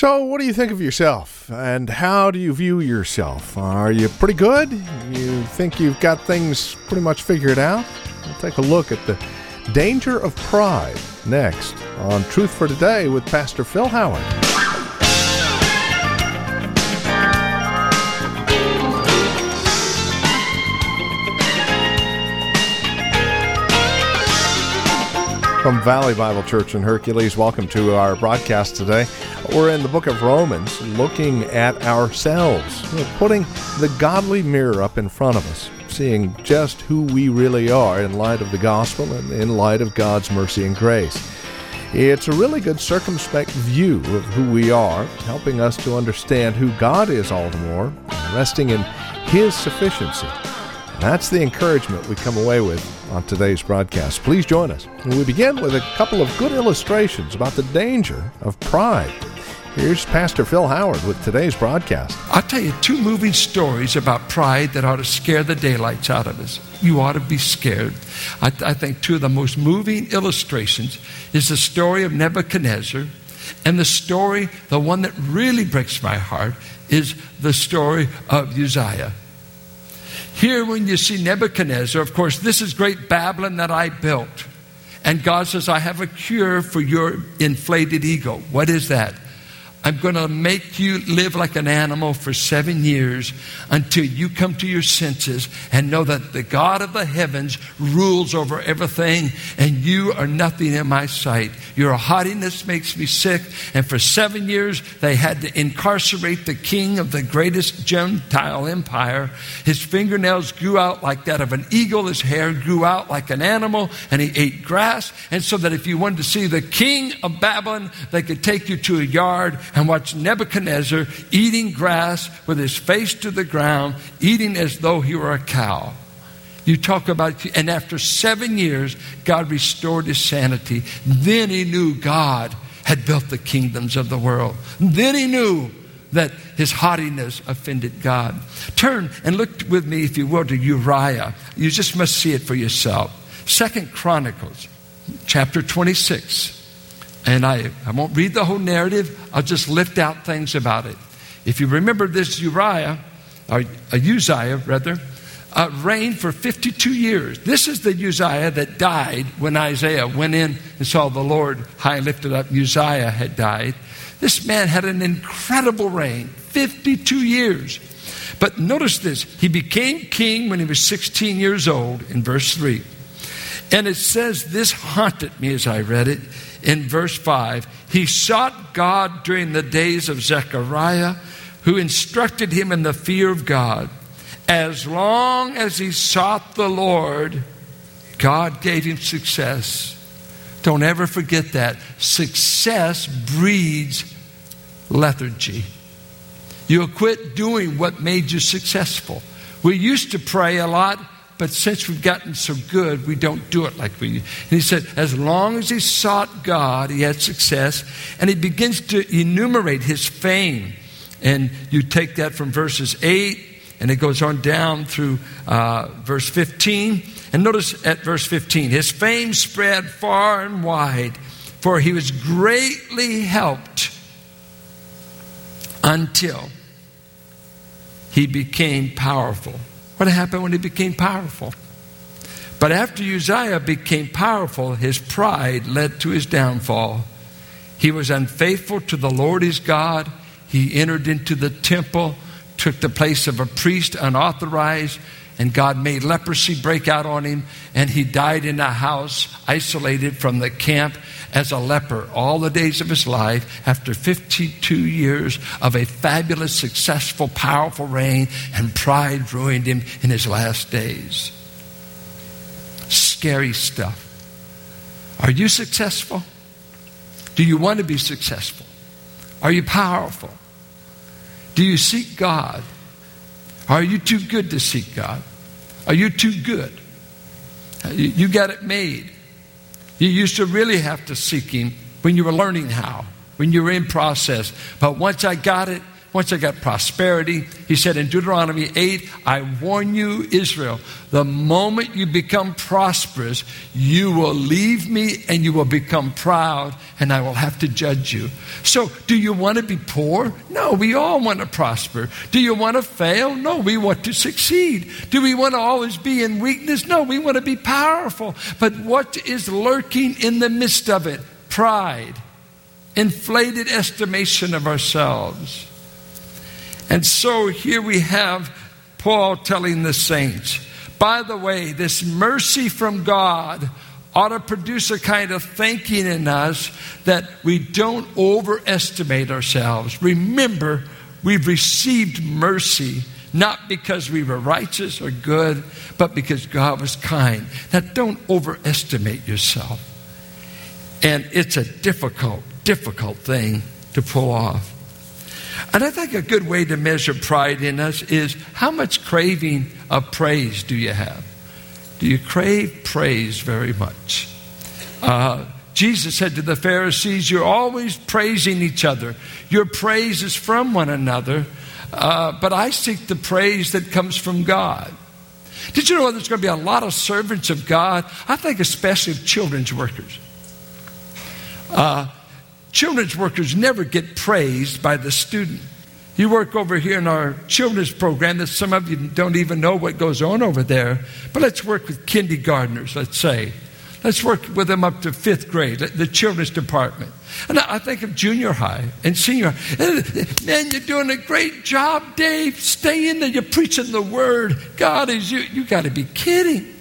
So, what do you think of yourself? And how do you view yourself? Are you pretty good? You think you've got things pretty much figured out? We'll take a look at the danger of pride next on Truth for Today with Pastor Phil Howard. From Valley Bible Church in Hercules, welcome to our broadcast today. We're in the book of Romans looking at ourselves, putting the godly mirror up in front of us, seeing just who we really are in light of the gospel and in light of God's mercy and grace. It's a really good circumspect view of who we are, helping us to understand who God is all the more, resting in His sufficiency. That's the encouragement we come away with on today's broadcast. Please join us. We begin with a couple of good illustrations about the danger of pride. Here's Pastor Phil Howard with today's broadcast. I'll tell you two moving stories about pride that ought to scare the daylights out of us. You ought to be scared. I, I think two of the most moving illustrations is the story of Nebuchadnezzar, and the story, the one that really breaks my heart, is the story of Uzziah. Here, when you see Nebuchadnezzar, of course, this is great Babylon that I built. And God says, I have a cure for your inflated ego. What is that? I'm going to make you live like an animal for seven years until you come to your senses and know that the God of the heavens rules over everything and you are nothing in my sight. Your haughtiness makes me sick. And for seven years, they had to incarcerate the king of the greatest Gentile empire. His fingernails grew out like that of an eagle. His hair grew out like an animal and he ate grass. And so that if you wanted to see the king of Babylon, they could take you to a yard and watch Nebuchadnezzar eating grass with his face to the ground, eating as though he were a cow. You talk about, and after seven years, God restored his sanity. Then he knew God had built the kingdoms of the world. Then he knew that his haughtiness offended God. Turn and look with me, if you will, to Uriah. You just must see it for yourself. Second Chronicles, chapter 26. And I, I won't read the whole narrative, I'll just lift out things about it. If you remember this Uriah, or uh, Uzziah rather, uh, reigned for 52 years. This is the Uzziah that died when Isaiah went in and saw the Lord high lifted up. Uzziah had died. This man had an incredible reign, 52 years. But notice this he became king when he was 16 years old, in verse 3. And it says, This haunted me as I read it in verse 5. He sought God during the days of Zechariah, who instructed him in the fear of God. As long as he sought the Lord, God gave him success. Don't ever forget that. Success breeds lethargy. You'll quit doing what made you successful. We used to pray a lot but since we've gotten so good, we don't do it like we. And he said, as long as he sought God, he had success. And he begins to enumerate his fame. And you take that from verses 8, and it goes on down through uh, verse 15. And notice at verse 15, his fame spread far and wide, for he was greatly helped until he became powerful. What happened when he became powerful? But after Uzziah became powerful, his pride led to his downfall. He was unfaithful to the Lord his God. He entered into the temple, took the place of a priest unauthorized, and God made leprosy break out on him, and he died in a house isolated from the camp as a leper all the days of his life after 52 years of a fabulous, successful, powerful reign, and pride ruined him in his last days. Scary stuff. Are you successful? Do you want to be successful? Are you powerful? Do you seek God? Are you too good to seek God? Are you too good? You got it made. You used to really have to seek Him when you were learning how, when you were in process. But once I got it, once I got prosperity, he said in Deuteronomy 8, I warn you, Israel, the moment you become prosperous, you will leave me and you will become proud, and I will have to judge you. So, do you want to be poor? No, we all want to prosper. Do you want to fail? No, we want to succeed. Do we want to always be in weakness? No, we want to be powerful. But what is lurking in the midst of it? Pride inflated estimation of ourselves. And so here we have Paul telling the saints, by the way, this mercy from God ought to produce a kind of thinking in us that we don't overestimate ourselves. Remember, we've received mercy not because we were righteous or good, but because God was kind. Now, don't overestimate yourself. And it's a difficult difficult thing to pull off. And I think a good way to measure pride in us is how much craving of praise do you have? Do you crave praise very much? Uh, Jesus said to the Pharisees, You're always praising each other. Your praise is from one another, uh, but I seek the praise that comes from God. Did you know there's going to be a lot of servants of God? I think especially of children's workers. Uh, Children's workers never get praised by the student. You work over here in our children's program that some of you don't even know what goes on over there, but let's work with kindergartners, let's say. Let's work with them up to fifth grade, the children's department. And I think of junior high and senior high. Eh, man, you're doing a great job, Dave. Stay in there. You're preaching the word. God is you. You got to be kidding.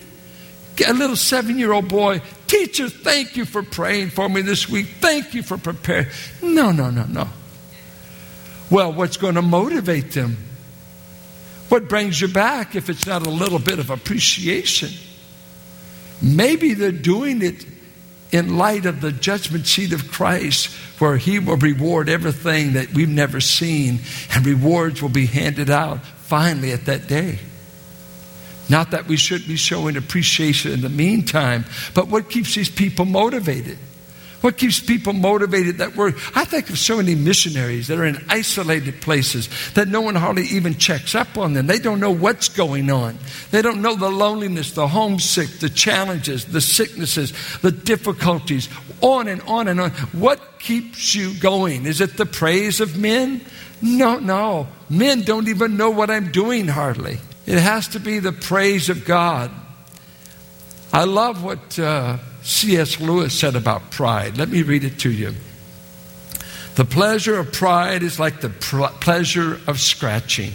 A little seven year old boy Teacher, thank you for praying for me this week. Thank you for preparing. No, no, no, no. Well, what's going to motivate them? What brings you back if it's not a little bit of appreciation? Maybe they're doing it in light of the judgment seat of Christ, where He will reward everything that we've never seen, and rewards will be handed out finally at that day. Not that we should be showing appreciation in the meantime, but what keeps these people motivated? What keeps people motivated that work? I think of so many missionaries that are in isolated places that no one hardly even checks up on them. They don't know what's going on. They don't know the loneliness, the homesick, the challenges, the sicknesses, the difficulties, on and on and on. What keeps you going? Is it the praise of men? No, no. Men don't even know what I'm doing hardly. It has to be the praise of God. I love what uh, C.S. Lewis said about pride. Let me read it to you. The pleasure of pride is like the pr- pleasure of scratching.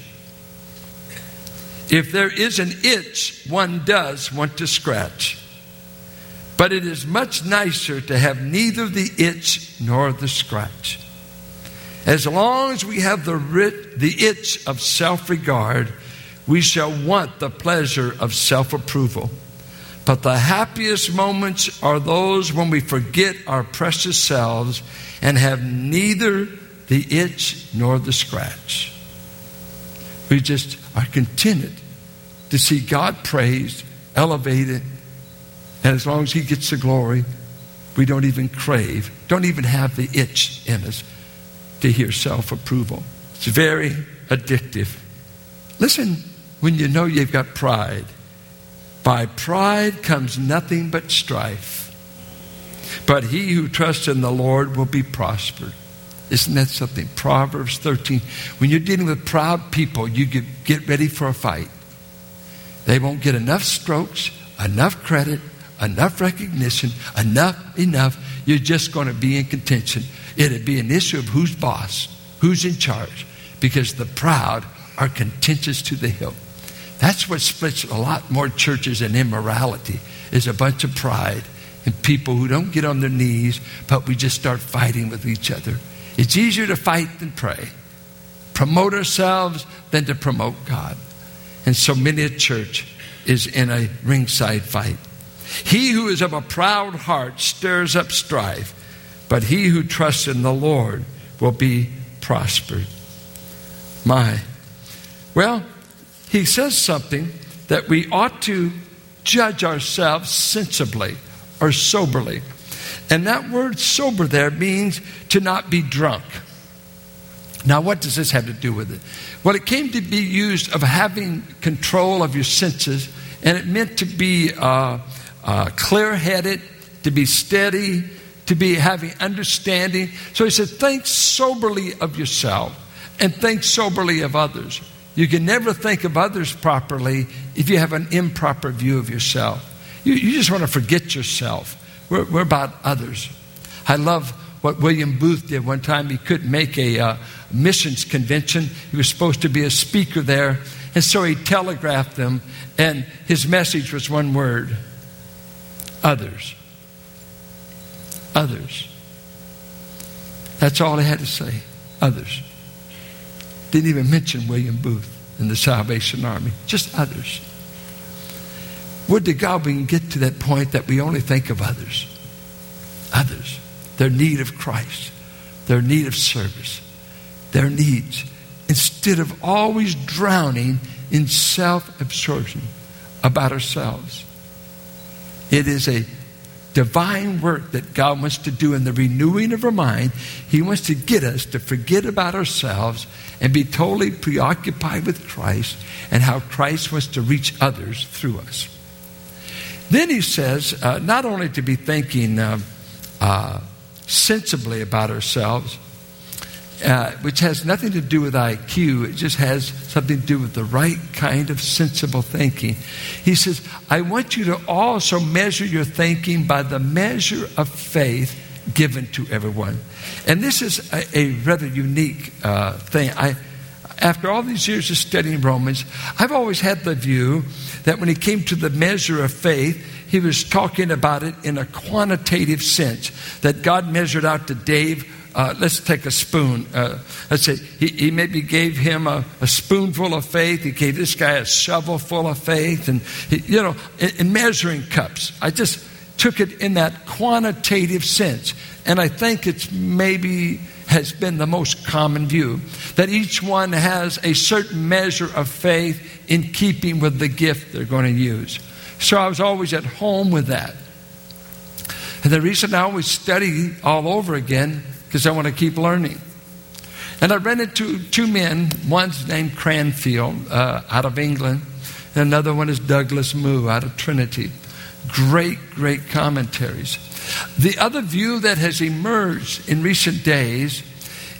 If there is an itch, one does want to scratch. But it is much nicer to have neither the itch nor the scratch. As long as we have the, writ- the itch of self regard, we shall want the pleasure of self approval. But the happiest moments are those when we forget our precious selves and have neither the itch nor the scratch. We just are contented to see God praised, elevated, and as long as He gets the glory, we don't even crave, don't even have the itch in us to hear self approval. It's very addictive. Listen when you know you've got pride. By pride comes nothing but strife. But he who trusts in the Lord will be prospered. Isn't that something? Proverbs 13. When you're dealing with proud people, you get, get ready for a fight. They won't get enough strokes, enough credit, enough recognition, enough, enough. You're just going to be in contention. It'll be an issue of who's boss, who's in charge, because the proud are contentious to the hilt. That's what splits a lot more churches than immorality is a bunch of pride and people who don't get on their knees, but we just start fighting with each other. It's easier to fight than pray. Promote ourselves than to promote God. And so many a church is in a ringside fight. He who is of a proud heart stirs up strife, but he who trusts in the Lord will be prospered. My. Well, he says something that we ought to judge ourselves sensibly or soberly. And that word sober there means to not be drunk. Now, what does this have to do with it? Well, it came to be used of having control of your senses, and it meant to be uh, uh, clear headed, to be steady, to be having understanding. So he said, think soberly of yourself and think soberly of others. You can never think of others properly if you have an improper view of yourself. You, you just want to forget yourself. We're, we're, about others. I love what William Booth did one time. He couldn't make a uh, missions convention, he was supposed to be a speaker there. And so he telegraphed them, and his message was one word others. Others. That's all he had to say. Others. Didn't even mention William Booth and the Salvation Army, just others. Would to God we can get to that point that we only think of others. Others. Their need of Christ, their need of service, their needs, instead of always drowning in self absorption about ourselves. It is a divine work that God wants to do in the renewing of our mind. He wants to get us to forget about ourselves and be totally preoccupied with Christ and how Christ wants to reach others through us. Then he says, uh, not only to be thinking uh, uh, sensibly about ourselves, uh, which has nothing to do with IQ. It just has something to do with the right kind of sensible thinking. He says, I want you to also measure your thinking by the measure of faith given to everyone. And this is a, a rather unique uh, thing. I, after all these years of studying Romans, I've always had the view that when he came to the measure of faith, he was talking about it in a quantitative sense, that God measured out to Dave uh, let's take a spoon. Uh, let's say he, he, maybe gave him a, a, spoonful of faith. He gave this guy a shovel full of faith. And, he, you know, in, in measuring cups, I just took it in that quantitative sense. And I think it's maybe has been the most common view that each one has a certain measure of faith in keeping with the gift they're going to use. So I was always at home with that. And the reason I always study all over again because I want to keep learning. And I ran into two men. One's named Cranfield uh, out of England, and another one is Douglas Moo out of Trinity. Great, great commentaries. The other view that has emerged in recent days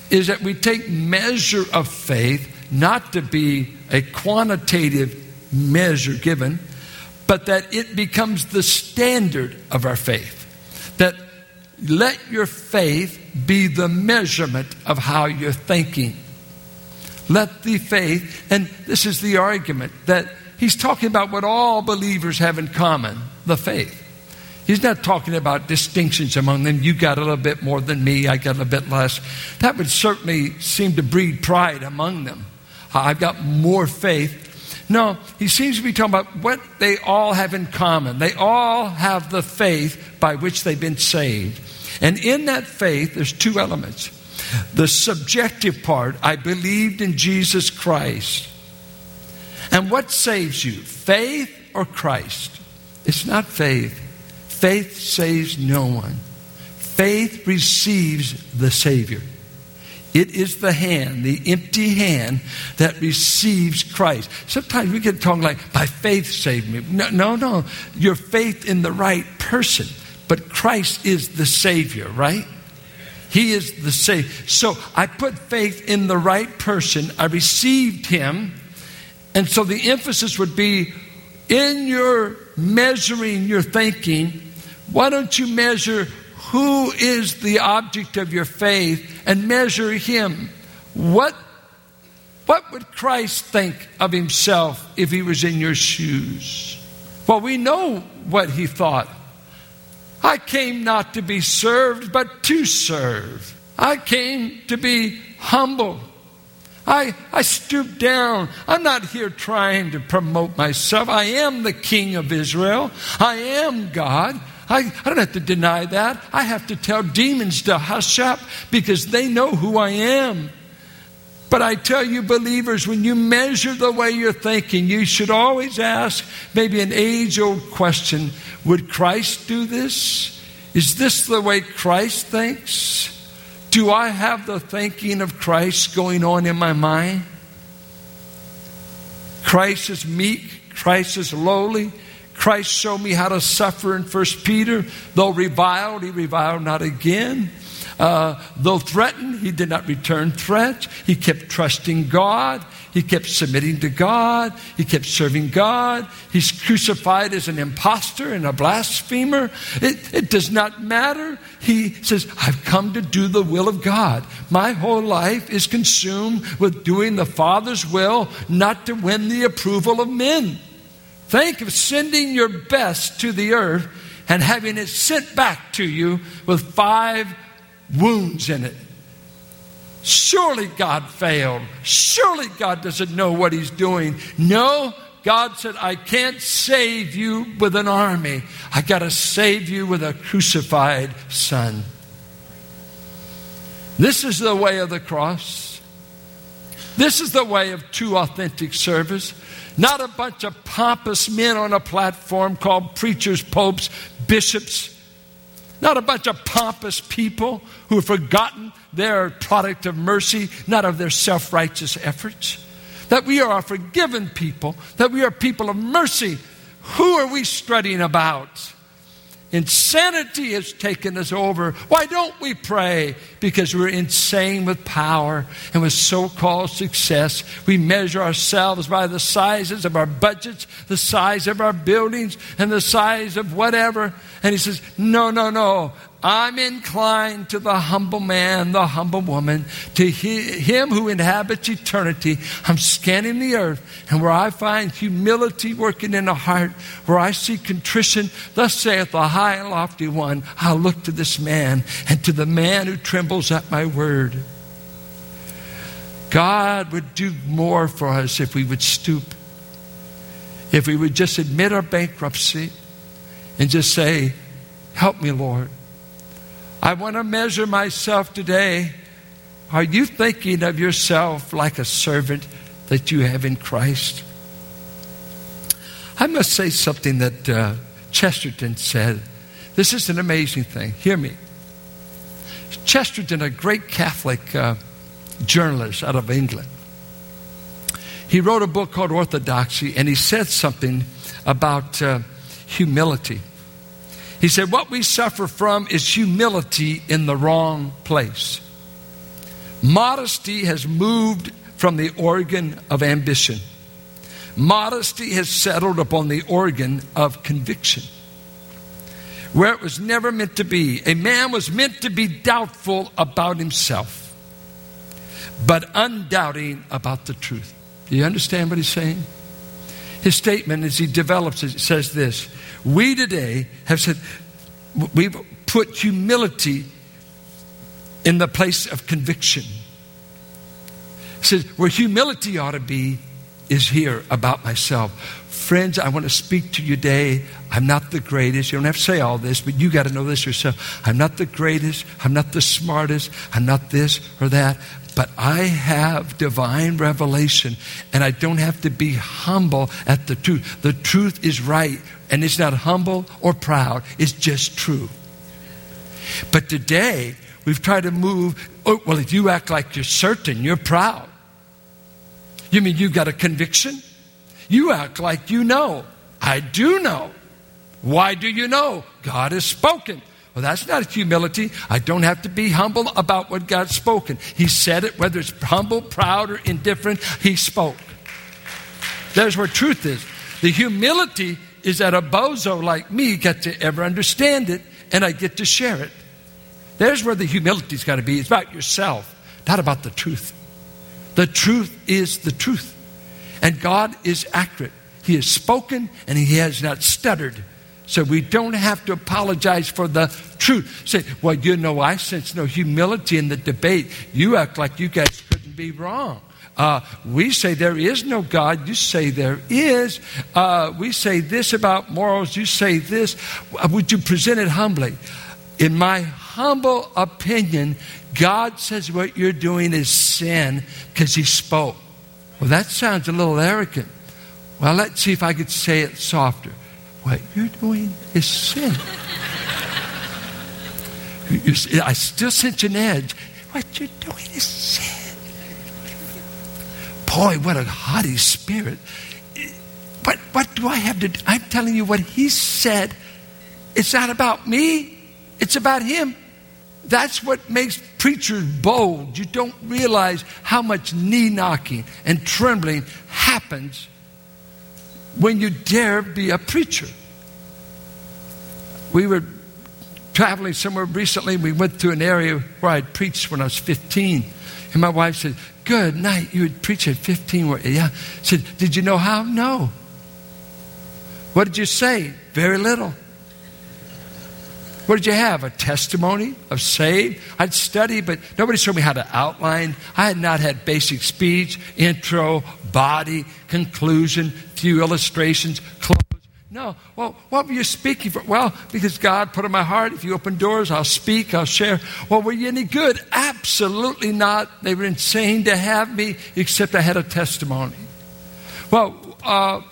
is that we take measure of faith not to be a quantitative measure given, but that it becomes the standard of our faith. Let your faith be the measurement of how you're thinking. Let the faith, and this is the argument that he's talking about what all believers have in common the faith. He's not talking about distinctions among them. You got a little bit more than me, I got a little bit less. That would certainly seem to breed pride among them. I've got more faith. No, he seems to be talking about what they all have in common. They all have the faith by which they've been saved. And in that faith, there's two elements. The subjective part, I believed in Jesus Christ. And what saves you, faith or Christ? It's not faith. Faith saves no one. Faith receives the Savior. It is the hand, the empty hand, that receives Christ. Sometimes we get talking like, by faith save me. No, no, no. Your faith in the right person. But Christ is the Savior, right? He is the Savior. So I put faith in the right person. I received Him. And so the emphasis would be in your measuring your thinking, why don't you measure who is the object of your faith and measure Him? What, what would Christ think of Himself if He was in your shoes? Well, we know what He thought. I came not to be served, but to serve. I came to be humble. I, I stoop down. I'm not here trying to promote myself. I am the king of Israel. I am God. I, I don't have to deny that. I have to tell demons to hush up because they know who I am. But I tell you, believers, when you measure the way you're thinking, you should always ask maybe an age old question Would Christ do this? Is this the way Christ thinks? Do I have the thinking of Christ going on in my mind? Christ is meek, Christ is lowly. Christ showed me how to suffer in First Peter. Though reviled, he reviled not again. Uh, though threatened, he did not return threats. He kept trusting God. He kept submitting to God. He kept serving God. He's crucified as an impostor and a blasphemer. It, it does not matter. He says, I've come to do the will of God. My whole life is consumed with doing the Father's will, not to win the approval of men. Think of sending your best to the earth and having it sent back to you with five wounds in it. Surely God failed. Surely God doesn't know what He's doing. No, God said, I can't save you with an army. I got to save you with a crucified son. This is the way of the cross. This is the way of true authentic service. Not a bunch of pompous men on a platform called preachers, popes, bishops. Not a bunch of pompous people who have forgotten their product of mercy, not of their self righteous efforts. That we are a forgiven people, that we are people of mercy. Who are we strutting about? Insanity has taken us over. Why don't we pray? Because we're insane with power and with so called success. We measure ourselves by the sizes of our budgets, the size of our buildings, and the size of whatever. And he says, No, no, no. I'm inclined to the humble man, the humble woman, to him who inhabits eternity. I'm scanning the earth, and where I find humility working in the heart, where I see contrition, thus saith the high and lofty one, I'll look to this man and to the man who trembles at my word. God would do more for us if we would stoop, if we would just admit our bankruptcy and just say, Help me, Lord. I want to measure myself today. Are you thinking of yourself like a servant that you have in Christ? I must say something that uh, Chesterton said. This is an amazing thing. Hear me. Chesterton, a great Catholic uh, journalist out of England, he wrote a book called Orthodoxy, and he said something about uh, humility. He said, What we suffer from is humility in the wrong place. Modesty has moved from the organ of ambition. Modesty has settled upon the organ of conviction, where it was never meant to be. A man was meant to be doubtful about himself, but undoubting about the truth. Do you understand what he's saying? His statement, as he develops it, says this we today have said, we've put humility in the place of conviction. It says, where humility ought to be is here about myself. Friends, I want to speak to you today. I'm not the greatest. You don't have to say all this, but you got to know this yourself. I'm not the greatest. I'm not the smartest. I'm not this or that but I have divine revelation and I don't have to be humble at the truth. The truth is right and it's not humble or proud, it's just true. But today, we've tried to move, oh, well, if you act like you're certain, you're proud. You mean you've got a conviction? You act like you know. I do know. Why do you know? God has spoken. Well, that's not humility. I don't have to be humble about what God's spoken. He said it, whether it's humble, proud, or indifferent, He spoke. There's where truth is. The humility is that a bozo like me gets to ever understand it and I get to share it. There's where the humility's got to be. It's about yourself, not about the truth. The truth is the truth. And God is accurate. He has spoken and He has not stuttered. So we don't have to apologize for the truth. Say, well, you know, I sense no humility in the debate. You act like you guys couldn't be wrong. Uh, we say there is no God. You say there is. Uh, we say this about morals. You say this. Uh, would you present it humbly? In my humble opinion, God says what you're doing is sin because He spoke. Well, that sounds a little arrogant. Well, let's see if I could say it softer. What you're doing is sin. I still sense an edge. what you're doing is sin. Boy, what a haughty spirit. But what do I have to do? I'm telling you what he said. It's not about me, it's about him. That's what makes preachers bold. You don't realize how much knee knocking and trembling happens when you dare be a preacher. We were traveling somewhere recently. We went to an area where I'd preached when I was 15. And my wife said, Good night. You would preach at 15. Yeah. I said, Did you know how? No. What did you say? Very little. What did you have? A testimony of saved? I'd study, but nobody showed me how to outline. I had not had basic speech, intro, body, conclusion, few illustrations, close. No. Well, what were you speaking for? Well, because God put in my heart, if you open doors, I'll speak, I'll share. Well, were you any good? Absolutely not. They were insane to have me, except I had a testimony. Well, uh,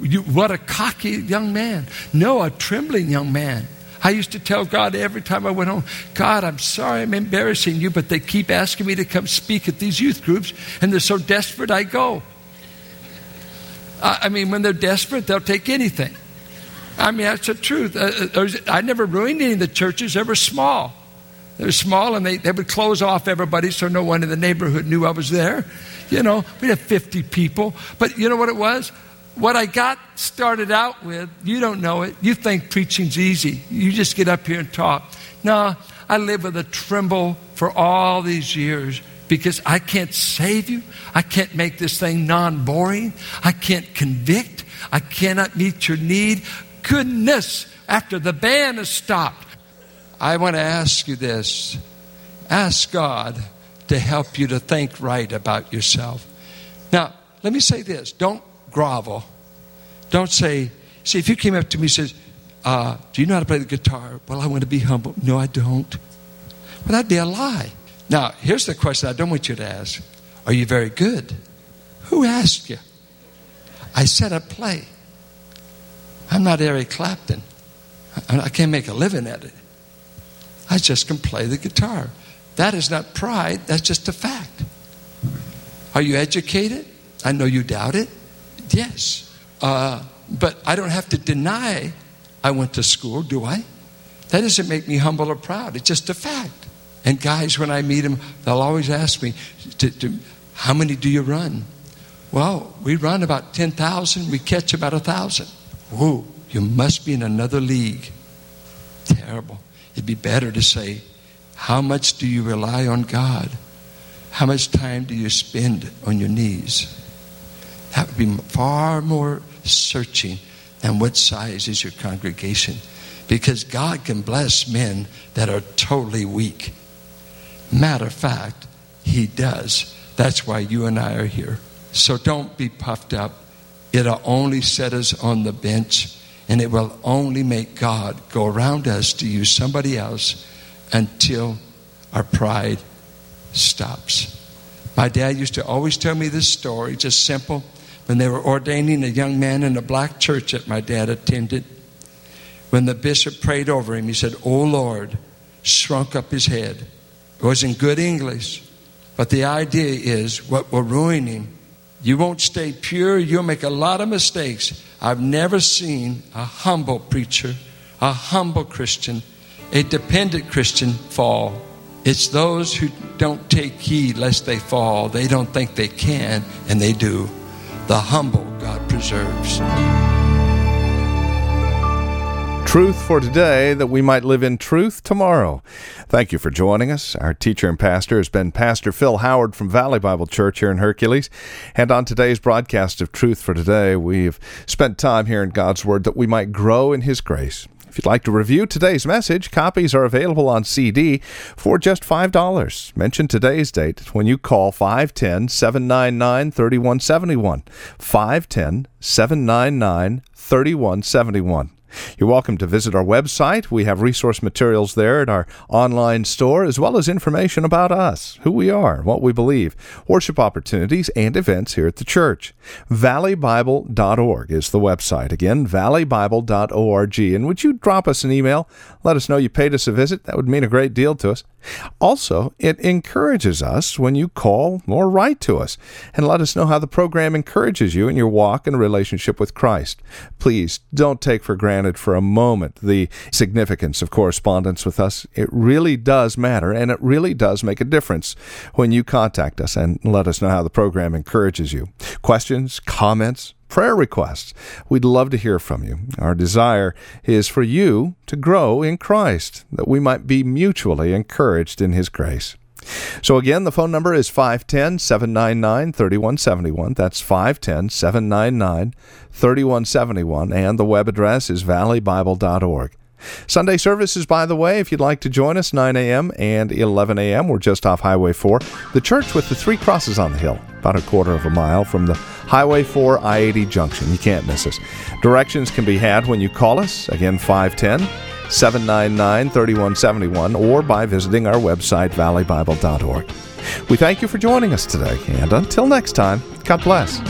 you, what a cocky young man. No, a trembling young man. I used to tell God every time I went home, God, I'm sorry I'm embarrassing you, but they keep asking me to come speak at these youth groups, and they're so desperate I go. I mean, when they're desperate, they'll take anything. I mean, that's the truth. Uh, uh I never ruined any of the churches, they were small. They were small, and they, they would close off everybody so no one in the neighborhood knew I was there. You know, we had 50 people. But you know what it was? what I got started out with, you don't know it. You think preaching's easy. You just get up here and talk. No, I live with a tremble for all these years because I can't save you. I can't make this thing non boring. I can't convict. I cannot meet your need. Goodness, after the band has stopped, I want to ask you this ask God to help you to think right about yourself. Now, let me say this don't grovel. Don't say, see, if you came up to me and says, uh, Do you know how to play the guitar? Well, I want to be humble. No, I don't. Well, that'd be a lie. Now, here's the question I don't want you to ask Are you very good? Who asked you? I said I play. I'm not Eric Clapton. I can't make a living at it. I just can play the guitar. That is not pride, that's just a fact. Are you educated? I know you doubt it. Yes. Uh, but I don't have to deny I went to school, do I? That doesn't make me humble or proud. It's just a fact. And guys, when I meet them, they'll always ask me, to, to, How many do you run? Well, we run about 10,000, we catch about 1,000. Whoa, you must be in another league. Terrible. It'd be better to say, How much do you rely on God? How much time do you spend on your knees? That would be far more searching than what size is your congregation. Because God can bless men that are totally weak. Matter of fact, He does. That's why you and I are here. So don't be puffed up. It'll only set us on the bench, and it will only make God go around us to use somebody else until our pride stops. My dad used to always tell me this story, just simple when they were ordaining a young man in a black church that my dad attended. When the bishop prayed over him, he said, Oh Lord, shrunk up his head. It was in good English, but the idea is what will ruin him. You won't stay pure, you'll make a lot of mistakes. I've never seen a humble preacher, a humble Christian, a dependent Christian fall. It's those who don't take heed lest they fall. They don't think they can, and they do. The humble God preserves. Truth for today that we might live in truth tomorrow. Thank you for joining us. Our teacher and pastor has been Pastor Phil Howard from Valley Bible Church here in Hercules. And on today's broadcast of Truth for Today, we've spent time here in God's Word that we might grow in His grace. If you'd like to review today's message, copies are available on CD for just $5. Mention today's date when you call 510 799 3171. 510 799 3171. You're welcome to visit our website. We have resource materials there at our online store, as well as information about us, who we are, what we believe, worship opportunities, and events here at the church. ValleyBible.org is the website. Again, ValleyBible.org. And would you drop us an email? Let us know you paid us a visit. That would mean a great deal to us. Also, it encourages us when you call or write to us and let us know how the program encourages you in your walk and relationship with Christ. Please don't take for granted for a moment the significance of correspondence with us. It really does matter and it really does make a difference when you contact us and let us know how the program encourages you. Questions, comments, prayer requests. We'd love to hear from you. Our desire is for you to grow in Christ, that we might be mutually encouraged in His grace. So again, the phone number is 510 799 3171. That's 510 799 3171. And the web address is valleybible.org. Sunday services, by the way, if you'd like to join us, 9 a.m. and 11 a.m. We're just off Highway 4. The church with the three crosses on the hill, about a quarter of a mile from the Highway 4 I 80 junction. You can't miss us. Directions can be had when you call us, again, 510 799 3171, or by visiting our website, valleybible.org. We thank you for joining us today, and until next time, God bless.